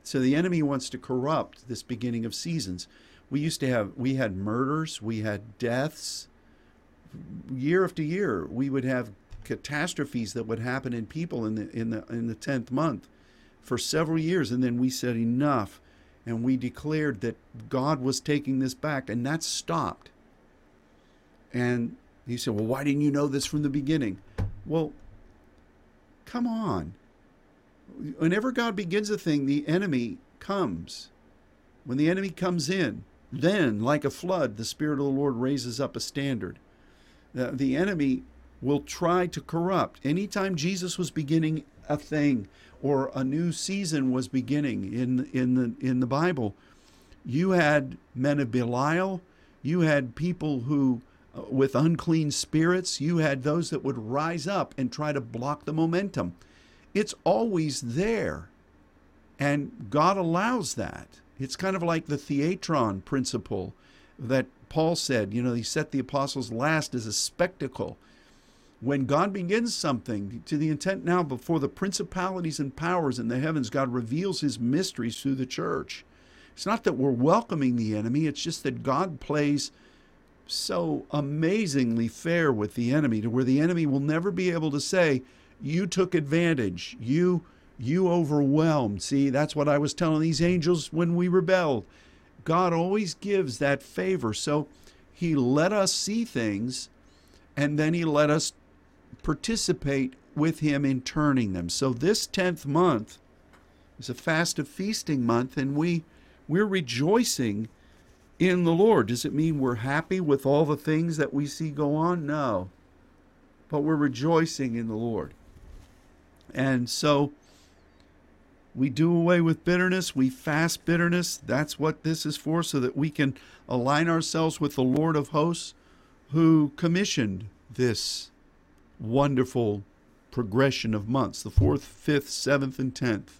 So the enemy wants to corrupt this beginning of seasons. We used to have we had murders, we had deaths. Year after year, we would have catastrophes that would happen in people in the in the in the tenth month for several years, and then we said enough, and we declared that God was taking this back, and that stopped. And he said, "Well, why didn't you know this from the beginning?" Well, come on. Whenever God begins a thing, the enemy comes. When the enemy comes in, then, like a flood, the Spirit of the Lord raises up a standard. The, the enemy will try to corrupt. Anytime Jesus was beginning a thing or a new season was beginning in, in, the, in the Bible, you had men of Belial, you had people who, uh, with unclean spirits, you had those that would rise up and try to block the momentum. It's always there. And God allows that. It's kind of like the theatron principle that Paul said, you know, he set the apostles last as a spectacle. When God begins something, to the intent now before the principalities and powers in the heavens, God reveals his mysteries through the church. It's not that we're welcoming the enemy, it's just that God plays so amazingly fair with the enemy to where the enemy will never be able to say, You took advantage. You you overwhelmed. See, that's what I was telling these angels when we rebelled. God always gives that favor. So he let us see things and then he let us participate with him in turning them. So this 10th month is a fast of feasting month and we we're rejoicing in the Lord. Does it mean we're happy with all the things that we see go on? No. But we're rejoicing in the Lord. And so we do away with bitterness. We fast bitterness. That's what this is for, so that we can align ourselves with the Lord of hosts who commissioned this wonderful progression of months the fourth, fifth, seventh, and tenth.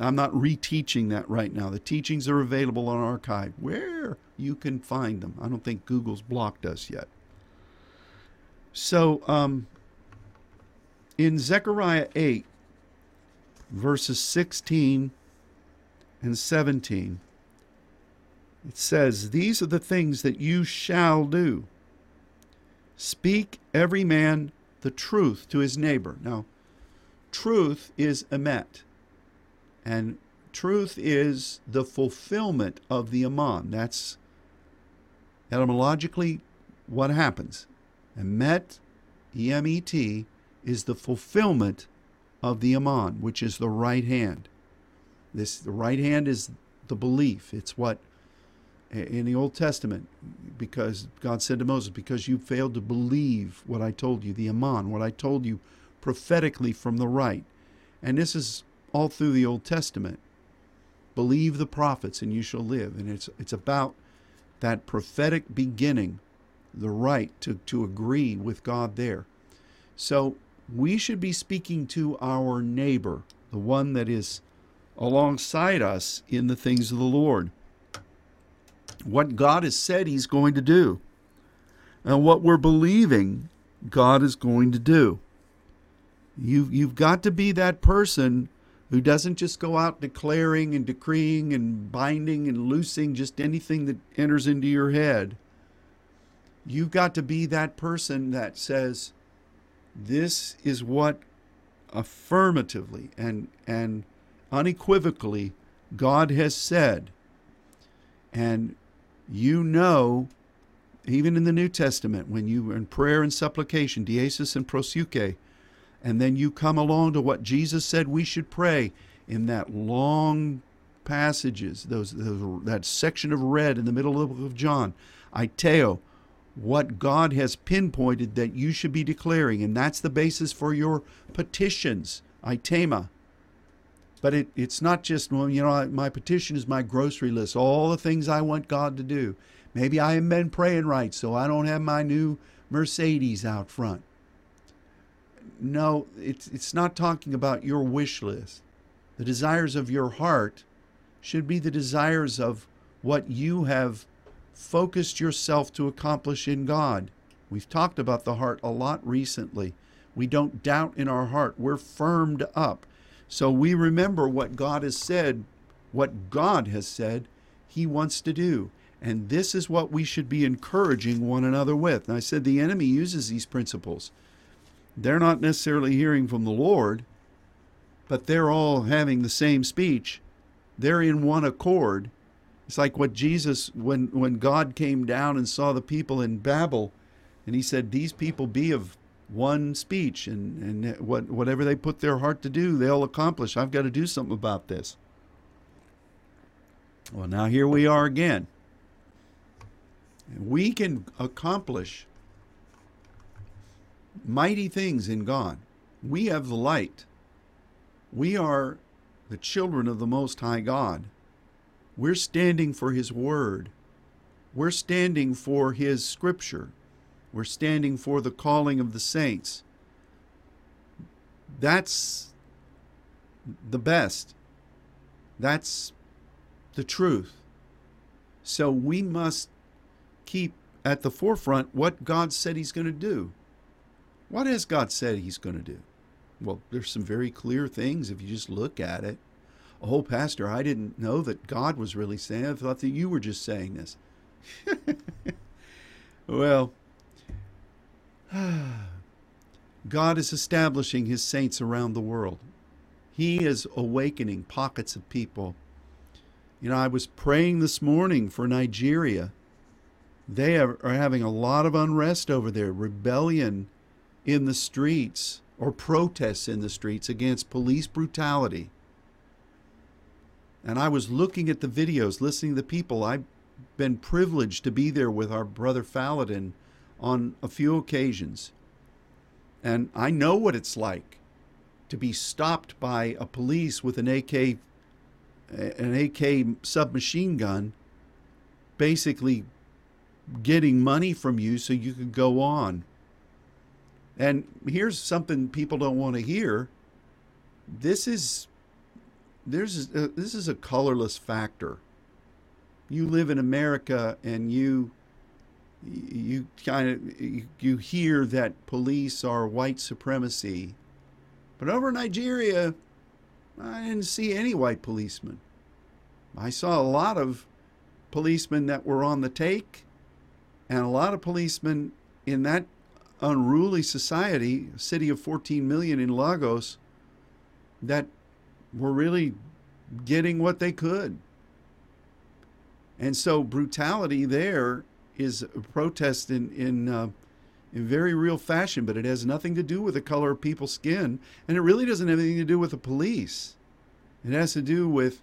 I'm not reteaching that right now. The teachings are available on archive where you can find them. I don't think Google's blocked us yet. So, um, in Zechariah 8, verses 16 and 17, it says, These are the things that you shall do. Speak every man the truth to his neighbor. Now, truth is emet, and truth is the fulfillment of the aman. That's etymologically what happens. Emet, E M E T, is the fulfillment of the Aman, which is the right hand. This the right hand is the belief. It's what in the Old Testament, because God said to Moses, because you failed to believe what I told you, the Aman, what I told you prophetically from the right. And this is all through the Old Testament. Believe the prophets and you shall live. And it's it's about that prophetic beginning, the right to, to agree with God there. So we should be speaking to our neighbor, the one that is alongside us in the things of the Lord. What God has said He's going to do, and what we're believing God is going to do. You've, you've got to be that person who doesn't just go out declaring and decreeing and binding and loosing just anything that enters into your head. You've got to be that person that says, this is what affirmatively and, and unequivocally God has said. And you know, even in the New Testament, when you were in prayer and supplication, diesis and proseuche, And then you come along to what Jesus said we should pray in that long passages, those, those that section of red in the middle of the book of John. Aiteo, what God has pinpointed that you should be declaring, and that's the basis for your petitions. Aitema. But it, it's not just, well, you know, my petition is my grocery list, all the things I want God to do. Maybe I haven't been praying right, so I don't have my new Mercedes out front. No, it's, it's not talking about your wish list. The desires of your heart should be the desires of what you have focused yourself to accomplish in God. We've talked about the heart a lot recently. We don't doubt in our heart, we're firmed up. So we remember what God has said, what God has said He wants to do. And this is what we should be encouraging one another with. And I said the enemy uses these principles. They're not necessarily hearing from the Lord, but they're all having the same speech. They're in one accord. It's like what Jesus, when, when God came down and saw the people in Babel, and he said, These people be of one speech, and, and what, whatever they put their heart to do, they'll accomplish. I've got to do something about this. Well, now here we are again. We can accomplish mighty things in God. We have the light. We are the children of the Most High God. We're standing for His Word. We're standing for His Scripture. We're standing for the calling of the saints. That's the best. That's the truth. So we must keep at the forefront what God said He's going to do. What has God said He's going to do? Well, there's some very clear things if you just look at it. Oh, Pastor, I didn't know that God was really saying. I thought that you were just saying this. well, God is establishing his saints around the world. He is awakening pockets of people. You know, I was praying this morning for Nigeria. They are, are having a lot of unrest over there, rebellion in the streets or protests in the streets against police brutality. And I was looking at the videos, listening to the people. I've been privileged to be there with our brother Faladin on a few occasions. And I know what it's like to be stopped by a police with an AK an AK submachine gun basically getting money from you so you could go on. And here's something people don't want to hear. This is there's a, this is a colorless factor. You live in America and you you kind of you hear that police are white supremacy but over in nigeria i didn't see any white policemen. I saw a lot of policemen that were on the take and a lot of policemen in that unruly society a city of 14 million in lagos that were really getting what they could. And so brutality there is a protest in in uh, in very real fashion, but it has nothing to do with the color of people's skin, and it really doesn't have anything to do with the police. It has to do with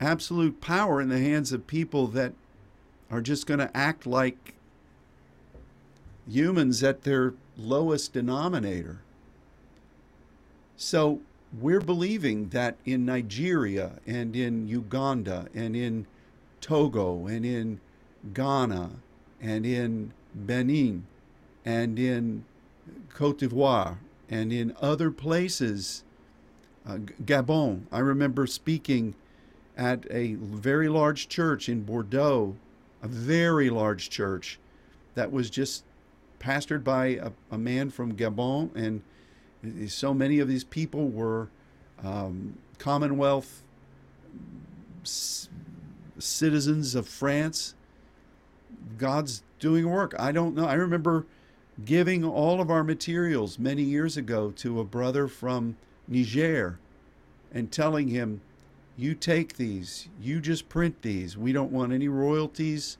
absolute power in the hands of people that are just going to act like humans at their lowest denominator. So we're believing that in Nigeria and in Uganda and in Togo and in Ghana and in Benin and in Cote d'Ivoire and in other places, uh, Gabon. I remember speaking at a very large church in Bordeaux, a very large church that was just pastored by a, a man from Gabon, and so many of these people were um, Commonwealth c- citizens of France God's doing work. I don't know. I remember giving all of our materials many years ago to a brother from Niger and telling him, You take these, you just print these. We don't want any royalties.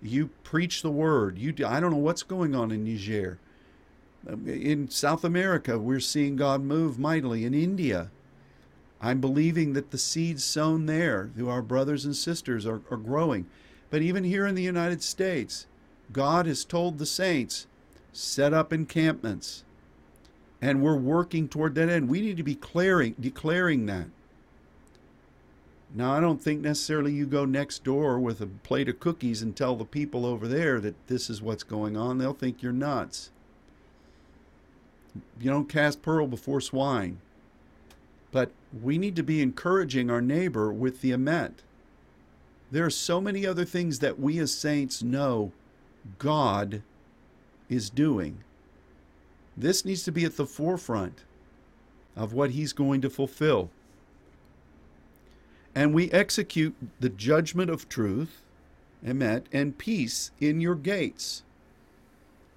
You preach the word. You do, I don't know what's going on in Niger. In South America, we're seeing God move mightily. In India, I'm believing that the seeds sown there through our brothers and sisters are, are growing. But even here in the United States, God has told the saints, set up encampments. And we're working toward that end. We need to be declaring, declaring that. Now, I don't think necessarily you go next door with a plate of cookies and tell the people over there that this is what's going on. They'll think you're nuts. You don't cast pearl before swine. But we need to be encouraging our neighbor with the emet. There are so many other things that we as saints know God is doing. This needs to be at the forefront of what He's going to fulfill. And we execute the judgment of truth, emet, and peace in your gates.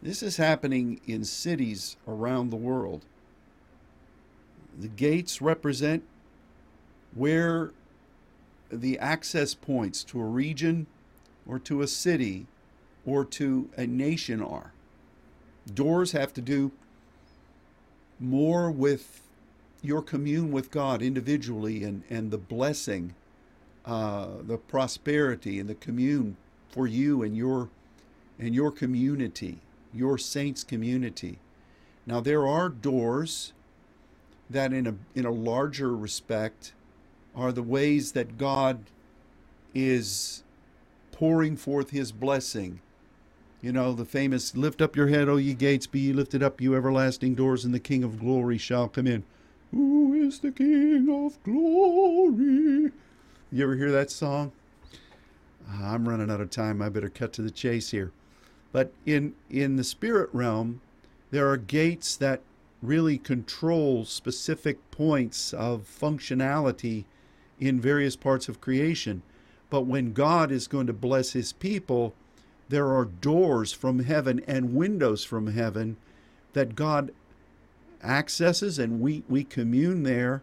This is happening in cities around the world. The gates represent where the access points to a region or to a city or to a nation are. Doors have to do more with your commune with God individually and, and the blessing, uh, the prosperity and the commune for you and your and your community, your saints community. Now there are doors that in a in a larger respect are the ways that God is pouring forth his blessing. You know, the famous lift up your head, O ye gates, be ye lifted up, you everlasting doors, and the King of glory shall come in. Who is the King of glory? You ever hear that song? Ah, I'm running out of time. I better cut to the chase here. But in in the spirit realm, there are gates that really control specific points of functionality in various parts of creation. But when God is going to bless his people, there are doors from heaven and windows from heaven that God accesses, and we, we commune there,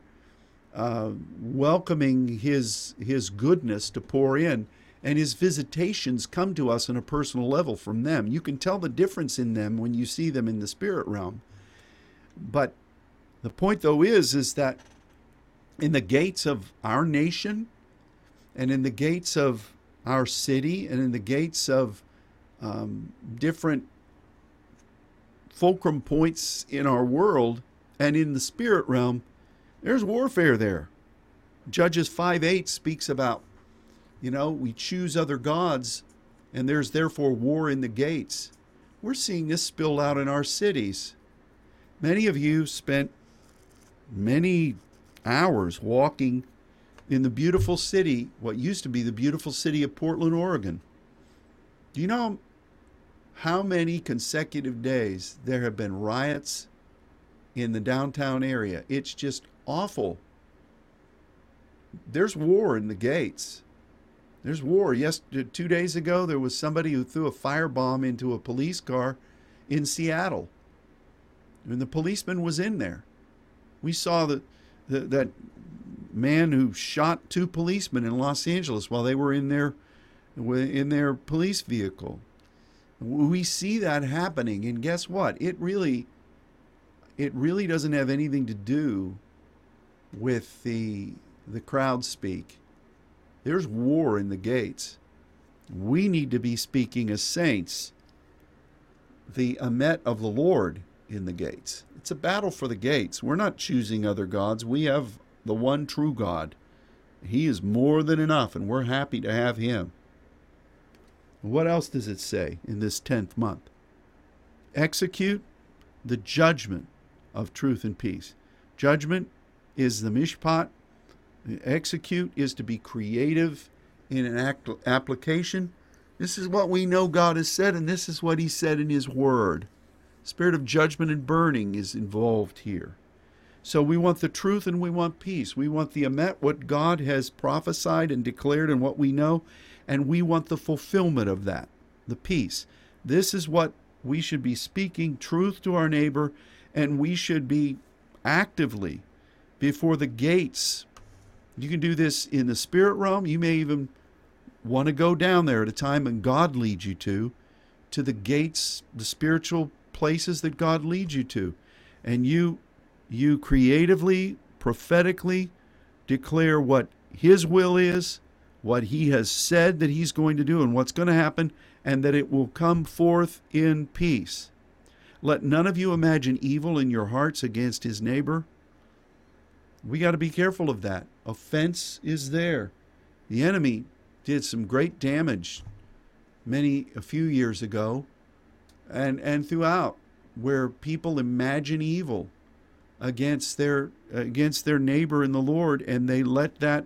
uh, welcoming his, his goodness to pour in. And his visitations come to us on a personal level from them. You can tell the difference in them when you see them in the spirit realm. But the point, though, is is that in the gates of our nation, and in the gates of our city, and in the gates of um, different fulcrum points in our world, and in the spirit realm, there's warfare there. Judges 5 8 speaks about, you know, we choose other gods, and there's therefore war in the gates. We're seeing this spill out in our cities. Many of you spent many hours walking in the beautiful city, what used to be the beautiful city of Portland, Oregon. Do you know how many consecutive days there have been riots in the downtown area? It's just awful. There's war in the gates. There's war. Yes, two days ago there was somebody who threw a firebomb into a police car in Seattle and the policeman was in there. We saw that that man who shot two policemen in Los Angeles while they were in their in their police vehicle. We see that happening, and guess what? It really it really doesn't have anything to do with the the crowd speak. There's war in the gates. We need to be speaking as saints. The emet of the Lord in the gates. It's a battle for the gates. We're not choosing other gods. We have the one true God. He is more than enough, and we're happy to have Him. What else does it say in this 10th month? Execute the judgment of truth and peace. Judgment is the mishpat. Execute is to be creative in an act, application. This is what we know God has said, and this is what He said in His Word. Spirit of judgment and burning is involved here. So we want the truth and we want peace. We want the emet, what God has prophesied and declared and what we know, and we want the fulfillment of that, the peace. This is what we should be speaking truth to our neighbor, and we should be actively before the gates. You can do this in the spirit realm. You may even want to go down there at a time and God leads you to, to the gates, the spiritual places that God leads you to. And you you creatively, prophetically declare what his will is, what he has said that he's going to do and what's going to happen and that it will come forth in peace. Let none of you imagine evil in your hearts against his neighbor. We got to be careful of that. Offense is there. The enemy did some great damage many a few years ago and and throughout where people imagine evil against their against their neighbor in the Lord and they let that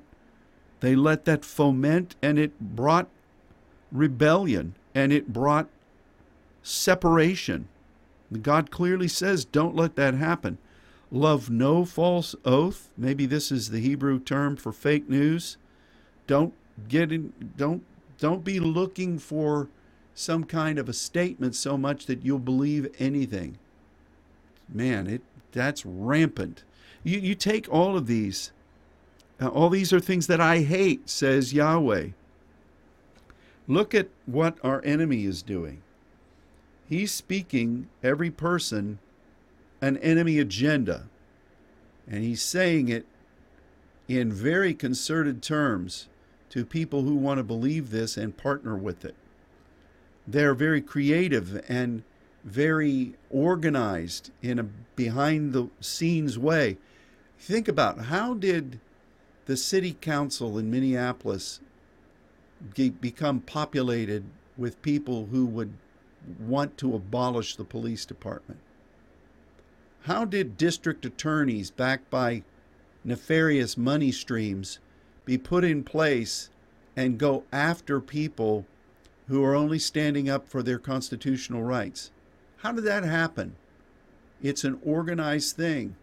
they let that foment and it brought rebellion and it brought separation. God clearly says don't let that happen. Love no false oath. Maybe this is the Hebrew term for fake news. Don't get in don't don't be looking for some kind of a statement so much that you'll believe anything. Man, it that's rampant. You you take all of these. Uh, all these are things that I hate, says Yahweh. Look at what our enemy is doing. He's speaking every person an enemy agenda. And he's saying it in very concerted terms to people who want to believe this and partner with it. They're very creative and very organized in a behind the scenes way. Think about how did the city council in Minneapolis become populated with people who would want to abolish the police department? How did district attorneys backed by nefarious money streams be put in place and go after people who are only standing up for their constitutional rights? How did that happen? It's an organized thing.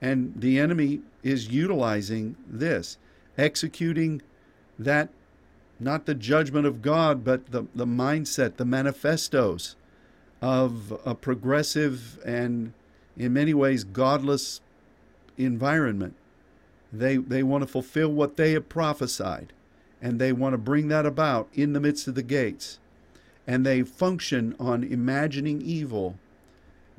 And the enemy is utilizing this, executing that, not the judgment of God, but the, the mindset, the manifestos of a progressive and, in many ways, godless environment. They, they want to fulfill what they have prophesied, and they want to bring that about in the midst of the gates. And they function on imagining evil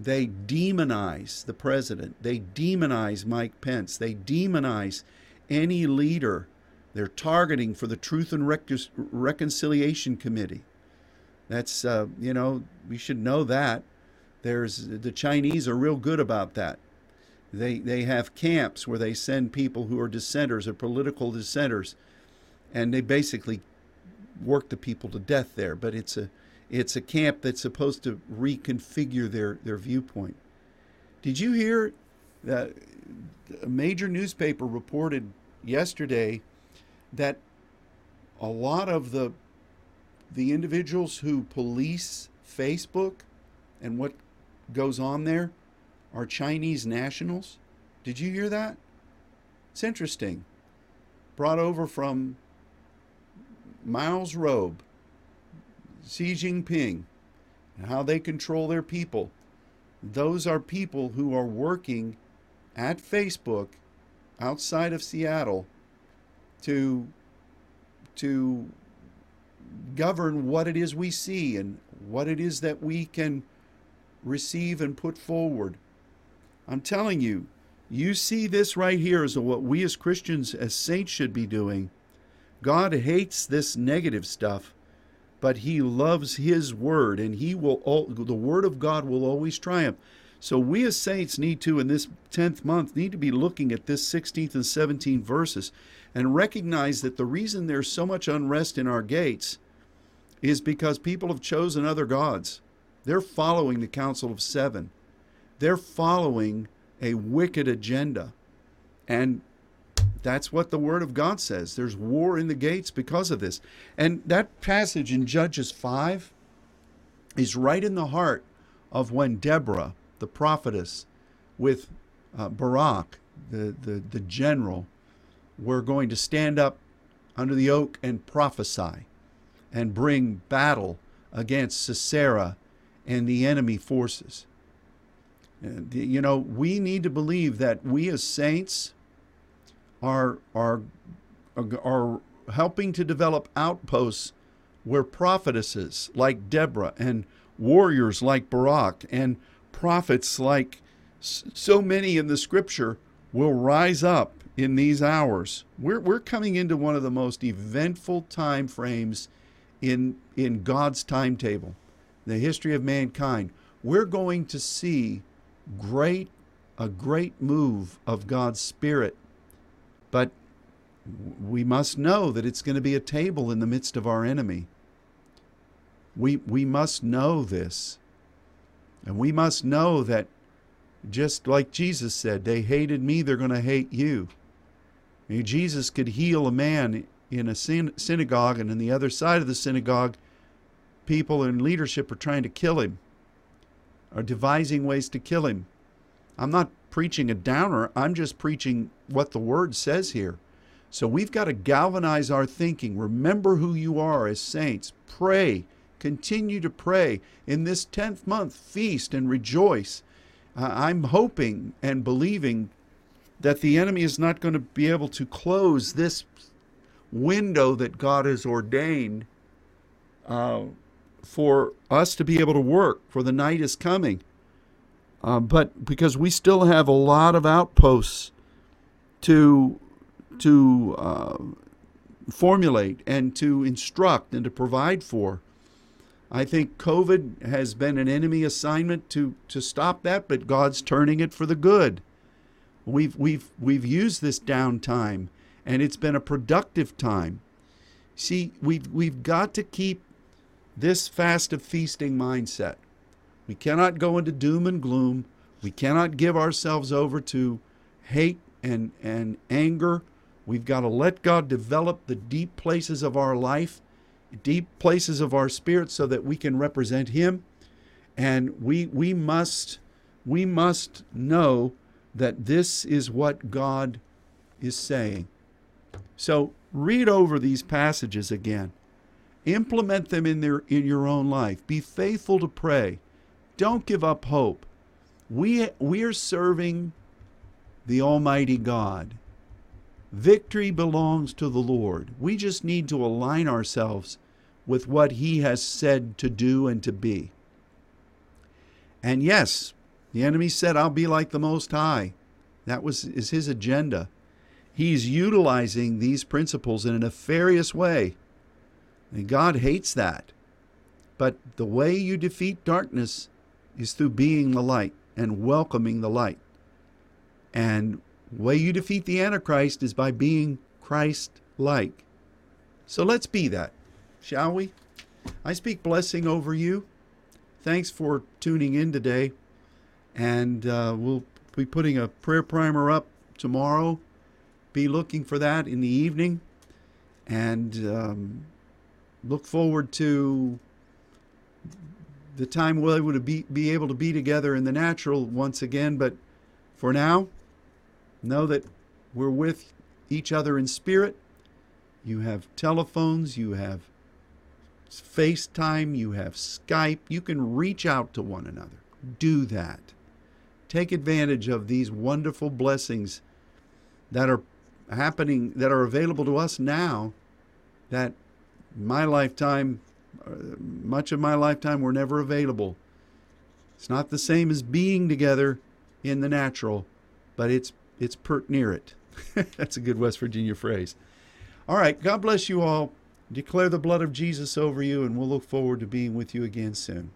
they demonize the president. They demonize Mike Pence. They demonize any leader they're targeting for the Truth and Reconciliation Committee. That's, uh, you know, we should know that. There's the Chinese are real good about that. They they have camps where they send people who are dissenters or political dissenters, and they basically work the people to death there. But it's a it's a camp that's supposed to reconfigure their, their viewpoint. Did you hear that a major newspaper reported yesterday that a lot of the the individuals who police Facebook and what goes on there are Chinese nationals? Did you hear that? It's interesting. Brought over from Miles Robe Xi Jinping and how they control their people, those are people who are working at Facebook outside of Seattle to to govern what it is we see and what it is that we can receive and put forward. I'm telling you, you see this right here as what we as Christians, as saints, should be doing. God hates this negative stuff but he loves his word and he will the word of God will always triumph. So we as saints need to in this 10th month need to be looking at this 16th and 17th verses and recognize that the reason there's so much unrest in our gates is because people have chosen other gods. They're following the Council of 7. They're following a wicked agenda. And that's what the Word of God says. There's war in the gates because of this. And that passage in Judges 5 is right in the heart of when Deborah, the prophetess, with uh, Barak, the, the, the general, were going to stand up under the oak and prophesy and bring battle against Sisera and the enemy forces. You know, we need to believe that we as saints, are are are helping to develop outposts where prophetesses like Deborah and warriors like Barak and prophets like so many in the scripture will rise up in these hours. We're, we're coming into one of the most eventful time frames in, in God's timetable, the history of mankind. We're going to see great a great move of God's Spirit. But we must know that it's going to be a table in the midst of our enemy. We, we must know this. And we must know that just like Jesus said, they hated me, they're going to hate you. I mean, Jesus could heal a man in a synagogue, and on the other side of the synagogue, people in leadership are trying to kill him, are devising ways to kill him. I'm not preaching a downer, I'm just preaching what the word says here. So we've got to galvanize our thinking. Remember who you are as saints. Pray. Continue to pray. In this 10th month, feast and rejoice. Uh, I'm hoping and believing that the enemy is not going to be able to close this window that God has ordained uh, for us to be able to work, for the night is coming. Uh, but because we still have a lot of outposts to to uh, formulate and to instruct and to provide for. I think COVID has been an enemy assignment to, to stop that, but God's turning it for the good. We've, we've, we've used this downtime, and it's been a productive time. See, we've, we've got to keep this fast of feasting mindset. We cannot go into doom and gloom. We cannot give ourselves over to hate and, and anger. We've got to let God develop the deep places of our life, deep places of our spirit, so that we can represent Him. And we, we, must, we must know that this is what God is saying. So read over these passages again. Implement them in, their, in your own life. Be faithful to pray. Don't give up hope. We, we are serving the Almighty God. Victory belongs to the Lord. We just need to align ourselves with what He has said to do and to be. And yes, the enemy said, I'll be like the Most High. That was is his agenda. He's utilizing these principles in a nefarious way. And God hates that. But the way you defeat darkness is through being the light and welcoming the light. And way you defeat the Antichrist is by being Christ like. So let's be that, shall we? I speak blessing over you. Thanks for tuning in today. And uh, we'll be putting a prayer primer up tomorrow. Be looking for that in the evening. And um, look forward to the time we'll able to be, be able to be together in the natural once again. But for now, know that we're with each other in spirit. You have telephones, you have FaceTime, you have Skype. You can reach out to one another. Do that. Take advantage of these wonderful blessings that are happening, that are available to us now, that my lifetime Uh, much of my lifetime were never available. It's not the same as being together in the natural, but it's it's pert near it. That's a good West Virginia phrase. All right, God bless you all. Declare the blood of Jesus over you, and we'll look forward to being with you again soon.